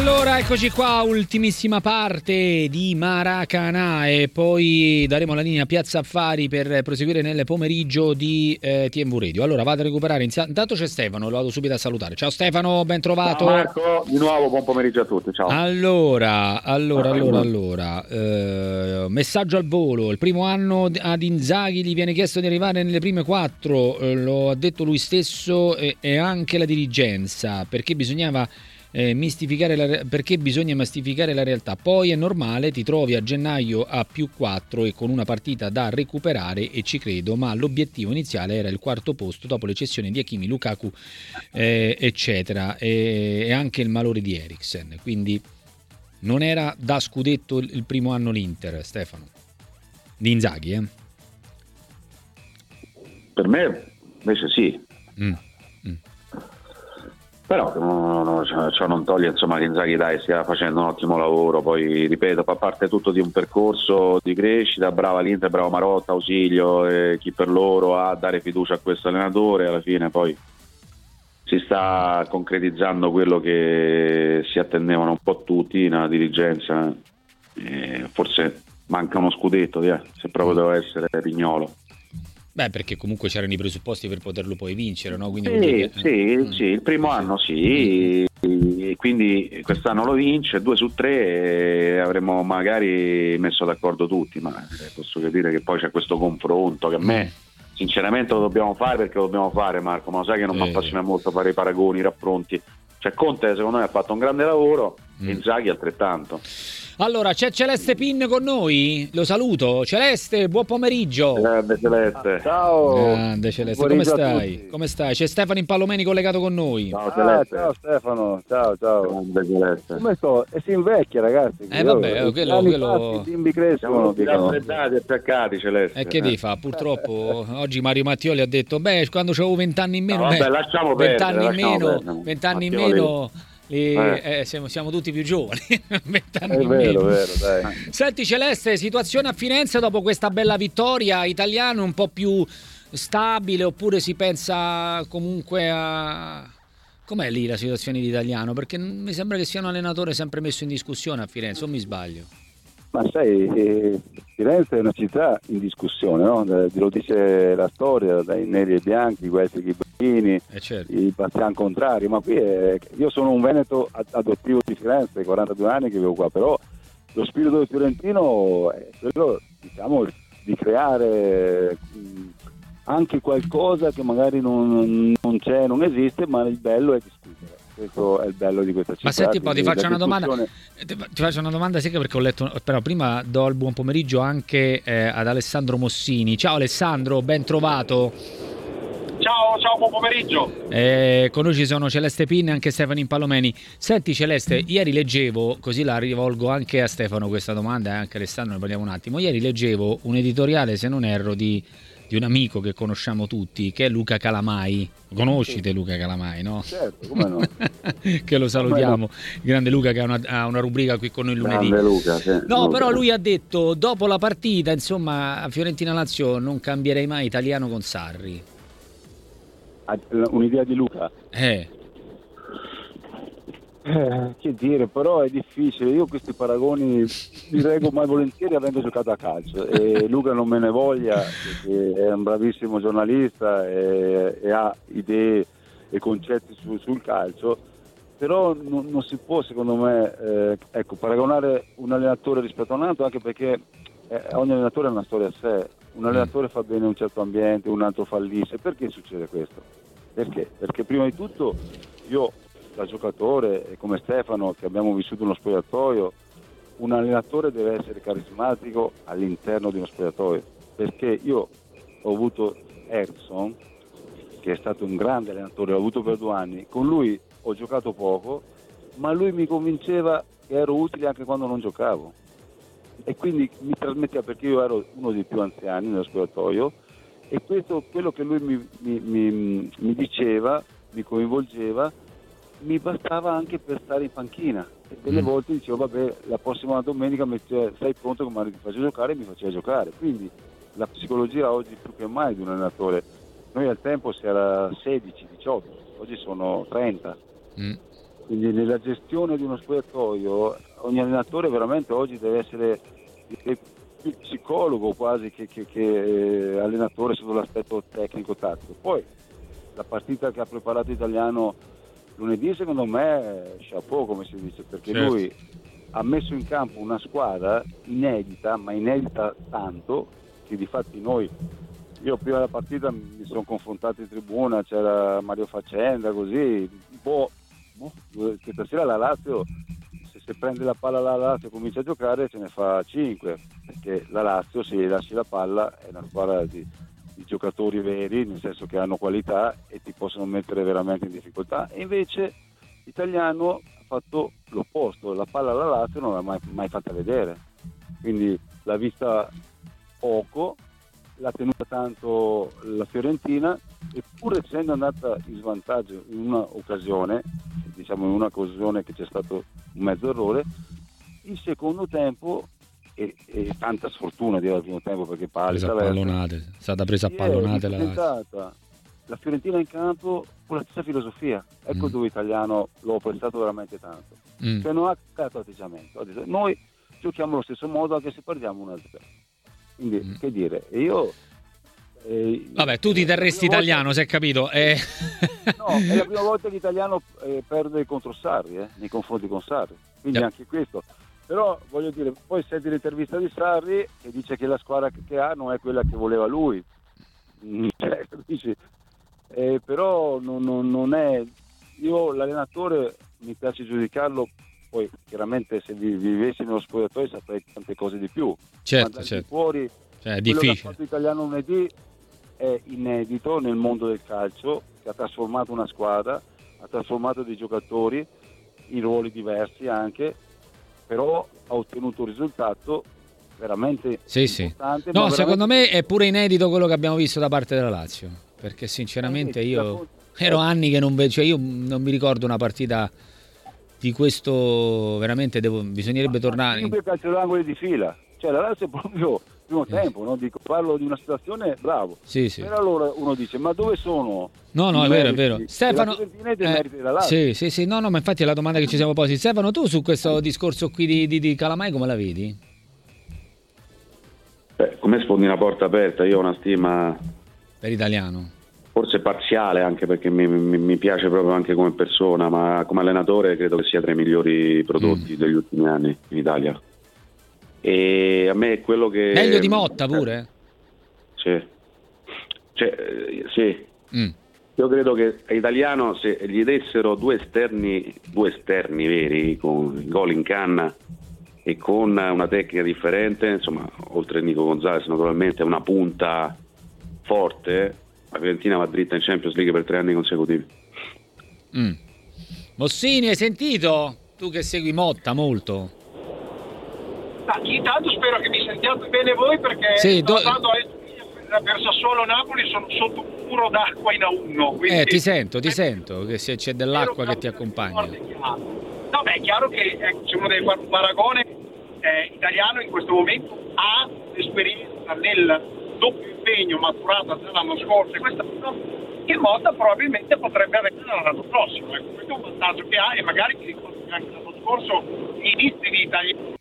Allora, eccoci qua, ultimissima parte di Maracanà e poi daremo la linea Piazza Affari per proseguire nel pomeriggio di eh, TMV Radio. Allora, vado a recuperare, intanto c'è Stefano, lo vado subito a salutare. Ciao Stefano, ben trovato. Ciao Marco, di nuovo buon pomeriggio a tutti, ciao. Allora, allora, allora, allora, eh, messaggio al volo, il primo anno ad Inzaghi gli viene chiesto di arrivare nelle prime quattro, eh, lo ha detto lui stesso e, e anche la dirigenza, perché bisognava eh, mistificare la, perché bisogna mistificare la realtà. Poi è normale, ti trovi a gennaio a più 4 e con una partita da recuperare e ci credo, ma l'obiettivo iniziale era il quarto posto dopo le cessioni di Hakimi, Lukaku, eh, eccetera, e, e, anche il malore di Eriksen. Quindi non era da scudetto il primo anno l'Inter, Stefano. Di Inzaghi, eh? Per me invece sì. Mm. Però no, ciò non toglie insomma, che Inzaghi dai, stia facendo un ottimo lavoro, poi ripeto, fa parte tutto di un percorso di crescita, brava l'Inter, bravo Marotta, Ausilio, eh, chi per loro a dare fiducia a questo allenatore, alla fine poi si sta concretizzando quello che si attendevano un po' tutti nella dirigenza, eh, forse manca uno scudetto, via, se proprio devo essere Pignolo. Beh, perché comunque c'erano i presupposti per poterlo poi vincere, no? Quindi sì, che... sì, mm. sì, il primo anno sì, quindi quest'anno lo vince, due su tre avremmo magari messo d'accordo tutti, ma eh, posso capire che poi c'è questo confronto che a me mm. sinceramente lo dobbiamo fare perché lo dobbiamo fare Marco, ma lo sai che non eh. mi appassiona molto fare i paragoni, i raffronti. Cioè Conte secondo me ha fatto un grande lavoro, mm. Inzaghi altrettanto. Allora, c'è Celeste Pin con noi? Lo saluto. Celeste, buon pomeriggio. Grande Celeste. Ciao. Grande Celeste, come stai? Come stai? C'è Stefano Impallomeni collegato con noi. Ciao Celeste. Ah, ciao Stefano, ciao ciao. Grande Celeste. Come sto? E si invecchia ragazzi. Eh vabbè, io, quello... quello... I bimbi crescono. Siamo raffreddati e attaccati Celeste. E che devi fa? Purtroppo oggi Mario Mattioli ha detto, beh, quando avevo vent'anni in meno... No, vabbè, lasciamo perdere. Vent'anni in meno, vent'anni in meno e, eh. Eh, siamo, siamo, tutti più giovani, È vero, vero. Senti Celeste, situazione a Firenze dopo questa bella vittoria, italiano un po' più stabile oppure si pensa comunque a... Com'è lì la situazione di italiano? Perché mi sembra che sia un allenatore sempre messo in discussione a Firenze, o mi sbaglio? Ma sai, eh, Firenze è una città in discussione, no? lo dice la storia, dai neri e bianchi, questi ghibellini, eh certo. i bastian contrari, ma qui è, io sono un veneto adottivo di Firenze, 42 anni che vivo qua, però lo spirito del fiorentino è quello diciamo, di creare anche qualcosa che magari non, non c'è, non esiste, ma il bello è discutere questo è il bello di questa città. Ma senti un po', ti faccio una domanda. Ti faccio una domanda secca perché ho letto, però prima do il buon pomeriggio anche eh, ad Alessandro Mossini. Ciao Alessandro, ben trovato. Ciao, ciao, buon pomeriggio. Eh, con noi ci sono Celeste Pin e anche Stefano Impalomeni. Senti Celeste, ieri leggevo, così la rivolgo anche a Stefano questa domanda e anche a Alessandro, ne parliamo un attimo. Ieri leggevo un editoriale, se non erro, di di un amico che conosciamo tutti, che è Luca Calamai. Conoscite Luca Calamai, no? Certo, come no? che lo salutiamo. No? grande Luca che ha una, ha una, rubrica qui con noi lunedì. Grande Luca, sì. No, Luca. però lui ha detto, dopo la partita, insomma, a Fiorentina Lazio non cambierei mai italiano con Sarri. Un'idea di Luca? Eh. Eh, che dire, però è difficile. Io questi paragoni li reggo mai volentieri avendo giocato a calcio e Luca non me ne voglia perché è un bravissimo giornalista e, e ha idee e concetti su, sul calcio, però non, non, si può secondo me eh, ecco, paragonare un allenatore rispetto a un altro anche perché eh, ogni allenatore ha una storia a sé. Un allenatore fa bene un certo ambiente, un altro fallisce. Perché succede questo? Perché? Perché prima di tutto io da giocatore come Stefano che abbiamo vissuto uno spogliatoio, un allenatore deve essere carismatico all'interno di uno spogliatoio, perché io ho avuto Ericsson, che è stato un grande allenatore, l'ho avuto per due anni, con lui ho giocato poco, ma lui mi convinceva che ero utile anche quando non giocavo. E quindi mi trasmetteva, perché io ero uno dei più anziani nello spogliatoio, e questo, quello che lui mi, mi, mi, mi diceva, mi coinvolgeva, mi bastava anche per stare in panchina e delle mm. volte dicevo vabbè la prossima domenica sei pronto come ti faccio giocare e mi faceva giocare quindi la psicologia oggi più che mai di un allenatore noi al tempo si era 16 18 oggi sono 30 mm. Quindi nella gestione di uno spogliatoio ogni allenatore veramente oggi deve essere più psicologo quasi che, che, che eh, allenatore sotto l'aspetto tecnico-tattico. Poi la partita che ha preparato Italiano lunedì secondo me chapeau come si dice perché certo. lui ha messo in campo una squadra inedita ma inedita tanto che di fatti noi io prima della partita mi sono confrontato in tribuna c'era Mario Facenda così un po' boh, che stasera la Lazio se, se prende la palla la Lazio e comincia a giocare ce ne fa 5 perché la Lazio se lasci la palla è una squadra di di giocatori veri, nel senso che hanno qualità e ti possono mettere veramente in difficoltà. E invece l'italiano ha fatto l'opposto, la palla alla Lazio non l'ha mai, mai fatta vedere, quindi l'ha vista poco, l'ha tenuta tanto la Fiorentina e pur essendo andata in svantaggio in un'occasione, diciamo in un'occasione che c'è stato un mezzo errore, il secondo tempo e, e tanta sfortuna di al primo tempo perché presa pallonate, è stata presa a pallonate la... la Fiorentina in campo con la stessa filosofia ecco mm. dove Italiano l'ho apprezzato veramente tanto mm. cioè non ha cambiato atteggiamento noi giochiamo allo stesso modo anche se perdiamo un altro quindi mm. che dire io eh, Vabbè, tu ti terresti italiano, volta... si è capito. Eh... No, è la prima volta che l'italiano eh, perde contro Sarri, eh, nei confronti con Sarri. Quindi yeah. anche questo. Però voglio dire, poi senti l'intervista di Sarri e dice che la squadra che ha non è quella che voleva lui. Mm, cioè, eh, però non, non, non, è. Io l'allenatore mi piace giudicarlo, poi chiaramente se vivessi nello spogliatoio saprei tante cose di più. Certo, certo. Fuori, cioè, è difficile. Quello che italiano lunedì è inedito nel mondo del calcio, che ha trasformato una squadra, ha trasformato dei giocatori in ruoli diversi anche però ha ottenuto un risultato veramente sì, importante. Sì. No, secondo me è pure inedito quello che abbiamo visto da parte della Lazio, perché sinceramente io ero anni che non vedo, cioè io non mi ricordo una partita di questo veramente devo, bisognerebbe ma, tornare. Cinque calcio d'angolo di fila, cioè la Lazio è proprio primo tempo, no? Dico, parlo di una situazione bravo. Sì, sì. Però allora uno dice, ma dove sono? No, no, è vero, è vero. Stefano, eh, sì, sì, sì, no, no, ma infatti è la domanda che ci siamo posti. Stefano, tu su questo discorso qui di, di, di Calamai come la vedi? Beh, come sfondi una porta aperta? Io ho una stima... Per italiano? Forse parziale, anche perché mi, mi, mi, piace proprio anche come persona, ma come allenatore credo che sia tra i migliori prodotti mm. degli ultimi anni in Italia. E a me è quello che... Meglio di Motta pure? Sì. Cioè, eh, sì. Mm. Io credo che Italiano se gli dessero due esterni, due esterni veri con il gol in canna e con una tecnica differente, insomma, oltre a Nico Gonzalez naturalmente una punta forte, la Fiorentina va dritta in Champions League per tre anni consecutivi. Mm. Mossini, hai sentito? Tu che segui Motta molto. Ah, intanto spero che mi sentiate bene voi perché sì, do... per Sassuolo Napoli sono sotto un muro d'acqua in A1. Quindi... Eh, ti sento, ti sento, che se c'è dell'acqua che ti accompagna. No, beh, è chiaro che ecco, se uno deve fare un paragone eh, italiano in questo momento ha l'esperienza nel doppio impegno maturata già l'anno scorso e quest'anno il Motta probabilmente potrebbe avere l'anno prossimo. Ecco, questo è un vantaggio che ha e magari che anche l'anno scorso gli inizi di italiano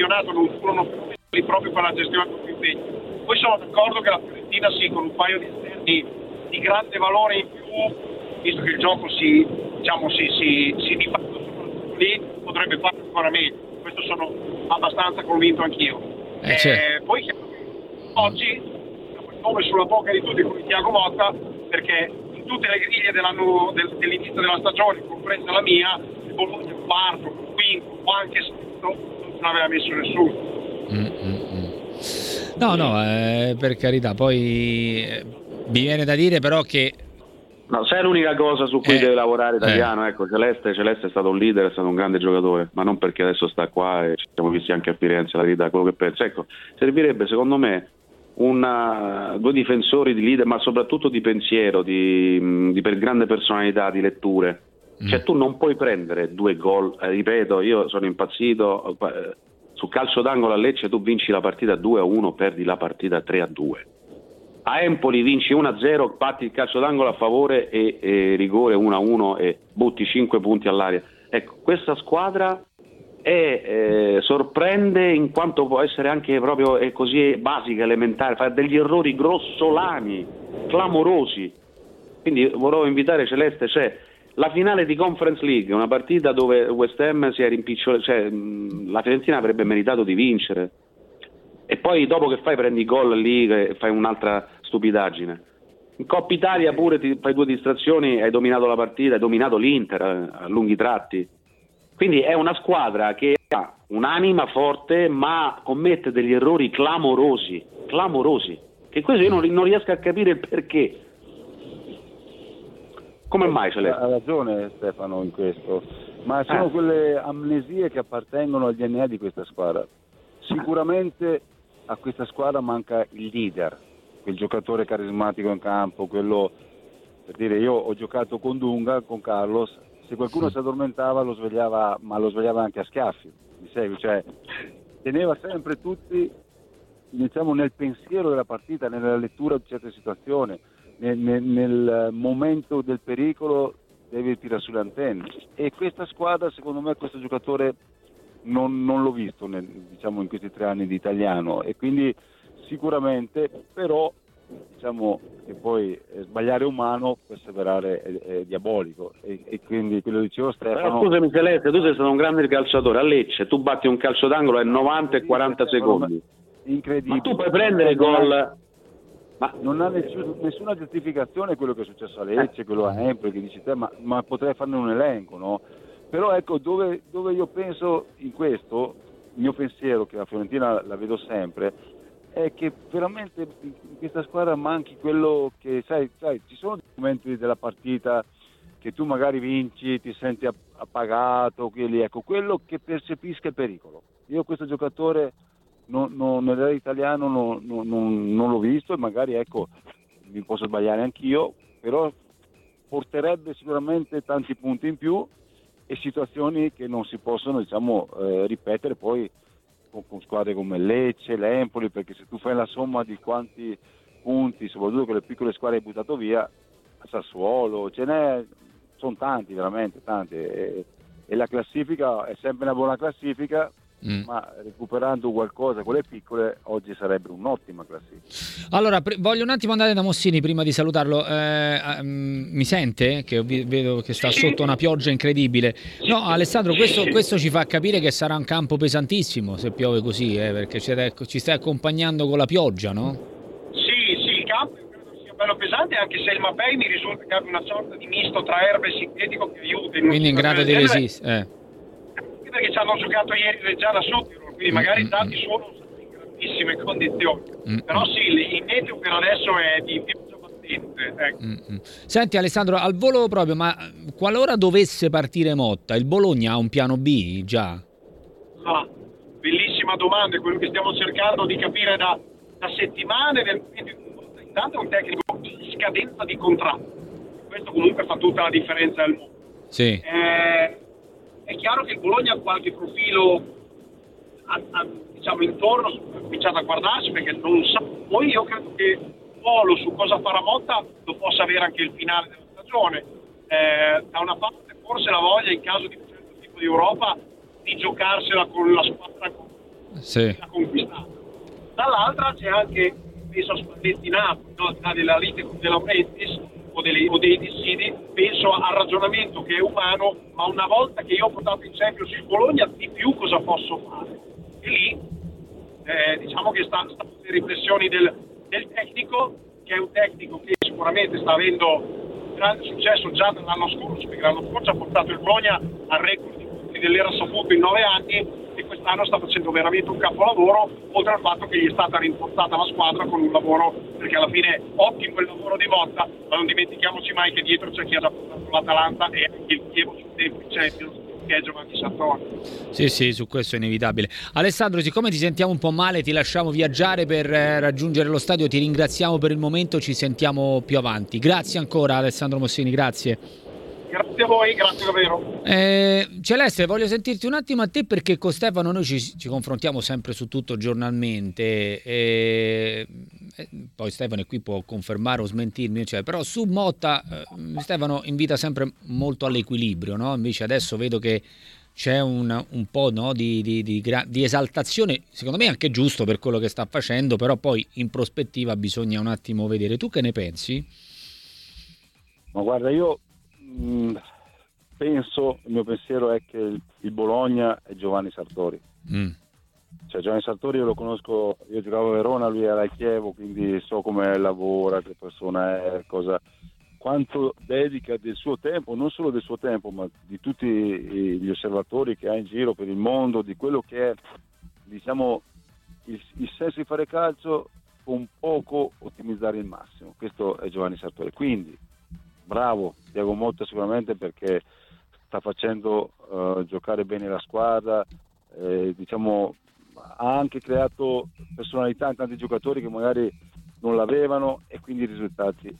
campionato non furono lì proprio per la gestione del impegno. Poi sono d'accordo che la Fiorentina sì, con un paio di esterni di grande valore in più, visto che il gioco si, diciamo, si, si, si dibatte soprattutto lì, potrebbe fare ancora meglio. Questo sono abbastanza convinto anch'io. Eh, certo. eh, poi oggi nome sulla bocca di tutti come Tiago Motta perché in tutte le griglie del, dell'inizio della stagione, compresa la mia, il Bologna quarto, quinto o anche sesto non aveva messo nessuno. Mm-mm. No, no, eh, per carità, poi eh, mi viene da dire però che... No, sai l'unica cosa su cui eh, deve lavorare Italiano, eh. ecco, Celeste, Celeste, è stato un leader, è stato un grande giocatore, ma non perché adesso sta qua e ci siamo visti anche a Firenze, la verità, quello che penso. Ecco, servirebbe secondo me una, due difensori di leader, ma soprattutto di pensiero, di, di per grande personalità, di letture cioè mm. tu non puoi prendere due gol, eh, ripeto, io sono impazzito, eh, su calcio d'angolo a Lecce tu vinci la partita 2 a 1, perdi la partita 3 a 2. a Empoli vinci 1-0, batti il calcio d'angolo a favore e, e rigore 1-1 e butti 5 punti all'aria. Ecco, questa squadra è, eh, sorprende in quanto può essere anche proprio è così basica, elementare, fa degli errori grossolani, clamorosi. Quindi volevo invitare Celeste, c'è la finale di Conference League, una partita dove West Ham si è rimpicciolato, cioè la Fiorentina avrebbe meritato di vincere. E poi dopo che fai prendi gol lì e fai un'altra stupidaggine. In Coppa Italia pure ti fai due distrazioni, hai dominato la partita, hai dominato l'Inter eh, a lunghi tratti. Quindi è una squadra che ha un'anima forte ma commette degli errori clamorosi, clamorosi. Che questo io non, non riesco a capire il perché. Come mai Celeste? Ha ragione Stefano in questo, ma sono eh. quelle amnesie che appartengono al DNA di questa squadra. Sicuramente a questa squadra manca il leader, quel giocatore carismatico in campo, quello per dire io ho giocato con Dunga, con Carlos, se qualcuno sì. si addormentava lo svegliava, ma lo svegliava anche a schiaffi, mi segui? Cioè, teneva sempre tutti diciamo, nel pensiero della partita, nella lettura di certe situazioni, nel, nel, nel momento del pericolo deve tirare sulle antenne. E questa squadra, secondo me, questo giocatore non, non l'ho visto nel, diciamo, in questi tre anni di italiano e quindi sicuramente, però diciamo che poi eh, sbagliare umano, perseverare è, è diabolico e, e, quindi quello dicevo Stefano. Però scusami Celeste, tu sei stato un grande calciatore a Lecce, tu batti un calcio d'angolo a 90 e 40 secondi. Incredibile. Ma tu puoi prendere gol. Ma non ha nessun, nessuna giustificazione quello che è successo a Lecce, quello a Empoli che dici te, ma, ma potrei farne un elenco, no? Però ecco dove, dove io penso in questo, il mio pensiero che la Fiorentina la vedo sempre, è che veramente in questa squadra manchi quello che, sai, sai, ci sono momenti della partita che tu magari vinci, ti senti appagato, quelli, ecco, quello che percepisca il pericolo. Io questo giocatore non, non, italiano non, non, non, l'ho visto e magari ecco, mi posso sbagliare anch'io, però porterebbe sicuramente tanti punti in più e situazioni che non si possono diciamo, eh, ripetere poi con, con, squadre come Lecce, l'Empoli, perché se tu fai la somma di quanti punti, soprattutto con le piccole squadre hai buttato via, Sassuolo, ce n'è, sono tanti veramente, tanti. E, e la classifica è sempre una buona classifica, Mm. ma recuperando qualcosa con le piccole oggi sarebbe un'ottima classifica. Allora, pr- voglio un attimo andare da Mossini prima di salutarlo. Eh, um, mi sente? Che vedo che sta sotto una pioggia incredibile. No, Alessandro, questo, questo, ci fa capire che sarà un campo pesantissimo se piove così, eh, perché ci stai accompagnando con la pioggia, no? Sì, sì, il campo bello pesante, anche se il Mapei mi risulta che abbia una sorta di misto tra erbe e sintetico che aiuta. In Quindi in grado di resistere. Eh perché ci hanno giocato ieri già da sotto, quindi magari i mm, dati mm, mm. sono in grandissime condizioni. Però sì, il meteo per adesso è di pioggia battente. Ecco. Senti Alessandro, al volo proprio, ma qualora dovesse partire Motta, il Bologna ha un piano B già? Ah, bellissima domanda, quello che stiamo cercando di capire da, da settimane. Nel, intanto è un tecnico di scadenza di contratto, questo comunque fa tutta la differenza del mondo. Sì. Eh, è chiaro che il Bologna ha qualche profilo a, a, diciamo intorno, ha cominciato a guardarsi perché non sa. Poi io credo che Polo su cosa farà Motta lo possa avere anche il finale della stagione. Eh, da una parte forse la voglia in caso di un certo tipo di Europa di giocarsela con la squadra sì. conquistata. Dall'altra c'è anche, penso a Spalletti Napoli, no? della lite con De Laurentiis, o, delle, o dei dissidi, penso al ragionamento che è umano, ma una volta che io ho portato in Champions il Bologna, di più cosa posso fare? E lì eh, diciamo che stanno sta le riflessioni del, del, tecnico, che è un tecnico che sicuramente sta avendo grande successo già dall'anno scorso, perché l'anno scorso ha portato il Bologna al record di punti dell'era saputo in nove anni quest'anno sta facendo veramente un capolavoro, oltre al fatto che gli è stata rinforzata la squadra con un lavoro, perché alla fine ottimo il lavoro di Motta, ma non dimentichiamoci mai che dietro c'è chi ha già portato l'Atalanta e anche il Chievo sul tempo Champions che è Giovanni Santoro. Sì, sì, su questo è inevitabile. Alessandro, siccome ti sentiamo un po' male, ti lasciamo viaggiare per eh, raggiungere lo stadio, ti ringraziamo per il momento, ci sentiamo più avanti. Grazie ancora Alessandro Mossini, grazie. Grazie a voi, grazie davvero. Eh, Celeste, voglio sentirti un attimo a te perché con Stefano noi ci, ci confrontiamo sempre su tutto giornalmente. E, e poi Stefano è qui può confermare o smentirmi, cioè, però su Motta eh, Stefano invita sempre molto all'equilibrio, no? invece adesso vedo che c'è un, un po' no, di, di, di, di, esaltazione, secondo me anche giusto per quello che sta facendo, però poi in prospettiva bisogna un attimo vedere. Tu che ne pensi? Ma guarda, io mh, mm, penso, il mio pensiero è che il, il Bologna è Giovanni Sartori. Mm. Cioè, Giovanni Sartori io lo conosco, io giocavo a Verona, lui era al Chievo, quindi so come lavora, che persona è, cosa, quanto dedica del suo tempo, non solo del suo tempo, ma di tutti gli osservatori che ha in giro per il mondo, di quello che è diciamo, il, il senso di fare calcio con poco ottimizzare il massimo. Questo è Giovanni Sartori. Quindi bravo Diego Motta sicuramente perché sta facendo uh, giocare bene la squadra, eh, diciamo, ha anche creato personalità in tanti giocatori che magari non l'avevano e quindi i risultati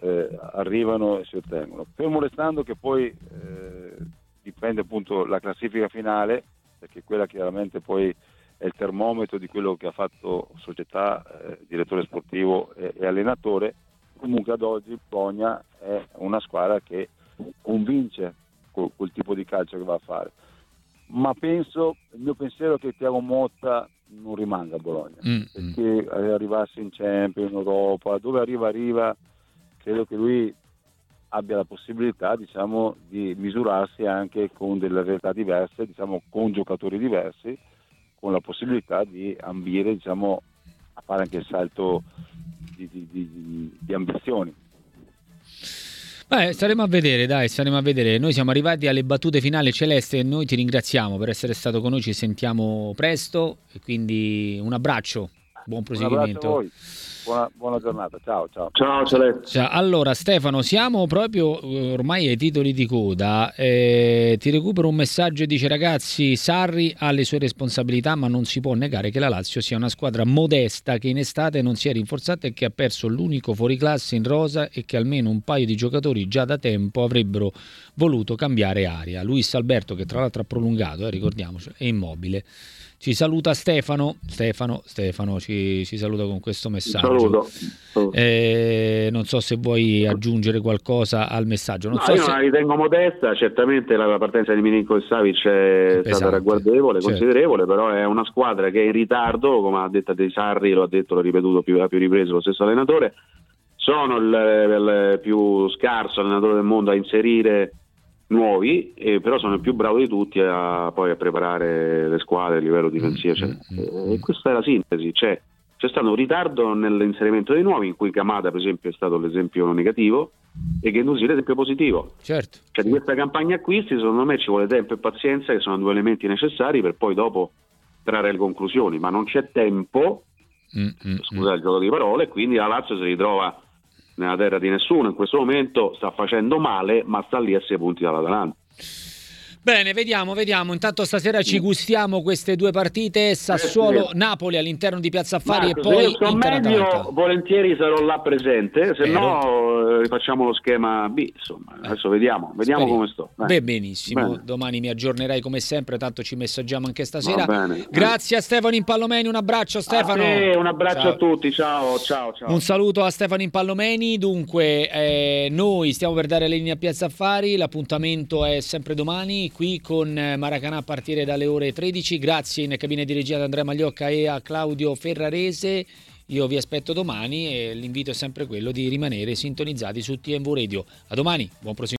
eh, arrivano e si ottengono. Fermo restando che poi eh, dipende appunto la classifica finale, perché quella chiaramente poi è il termometro di quello che ha fatto società, eh, direttore sportivo e, e allenatore, comunque ad oggi Bologna è una squadra che convince col, col, tipo di calcio che va a fare. Ma penso, il mio pensiero è che Tiago Motta non rimanga a Bologna, mm, mm. perché arrivasse in Champions, in Europa, dove arriva arriva, credo che lui abbia la possibilità diciamo, di misurarsi anche con delle realtà diverse, diciamo, con giocatori diversi, con la possibilità di ambire diciamo, a fare anche il salto di, di, di, ambizioni. Beh, staremo a vedere, dai, staremo a vedere. Noi siamo arrivati alle battute finali Celeste e noi ti ringraziamo per essere stato con noi, ci sentiamo presto e quindi un abbraccio, buon proseguimento. Buona, buona, giornata, ciao ciao. Ciao Celeste. Ciao. Allora Stefano, siamo proprio eh, ormai ai titoli di coda. Eh, ti recupero un messaggio e dice ragazzi, Sarri ha le sue responsabilità ma non si può negare che la Lazio sia una squadra modesta che in estate non si è rinforzata e che ha perso l'unico fuoriclasse in rosa e che almeno un paio di giocatori già da tempo avrebbero voluto cambiare aria. Luis Alberto che tra l'altro ha prolungato, eh, ricordiamoci, è immobile. Ci saluta Stefano, Stefano, Stefano ci, ci saluta con questo messaggio. Saluto. Eh, non so se vuoi aggiungere qualcosa al messaggio. Non no, so io se... la ritengo modesta, certamente la partenza di Milinko e Savic è Pesante. stata ragguardevole, certo. considerevole, però è una squadra che è in ritardo, come ha detto De Sarri, lo ha detto, l'ha ripetuto più, a più riprese lo stesso allenatore, sono il, il più scarso allenatore del mondo a inserire nuovi, eh, però sono il più bravo di tutti a, poi a preparare le squadre a livello difensivo. Cioè, mm-hmm. questa è la sintesi. Cioè, c'è stato un ritardo nell'inserimento dei nuovi, in cui Kamada, per esempio, è stato l'esempio negativo e Gendouzi l'esempio positivo. Certo. Cioè, di questa campagna acquisti, secondo me ci vuole tempo e pazienza, che sono due elementi necessari per poi dopo trarre le conclusioni, ma non c'è tempo. Mm-hmm. Scusate il gioco di parole, quindi la Lazio si ritrova nella terra di nessuno, in questo momento sta facendo male, ma sta lì a sei punti dall'Atalanta. Bene, vediamo, vediamo. Intanto stasera ci gustiamo queste due partite, Sassuolo-Napoli all'interno di Piazza Affari Marco, e poi se io meglio, volentieri sarò là presente, se Vero. no eh, facciamo lo schema B, insomma. Eh. Adesso vediamo, vediamo come sto. Beh, benissimo. Bene. Domani mi aggiornerai come sempre, tanto ci messaggiamo anche stasera. Grazie a Stefano Impallomeni, un abbraccio Stefano. A un abbraccio ciao. a tutti, ciao, ciao, ciao. Un saluto a Stefano Impallomeni. Dunque, eh, noi stiamo per dare le linee a Piazza Affari, l'appuntamento è sempre domani qui con eh, Maracanà a partire dalle ore 13. Grazie in cabina di regia ad Andrea Magliocca e a Claudio Ferrarese. Io vi aspetto domani e l'invito è sempre quello di rimanere sintonizzati su TMV Radio. A domani, buon proseguimento.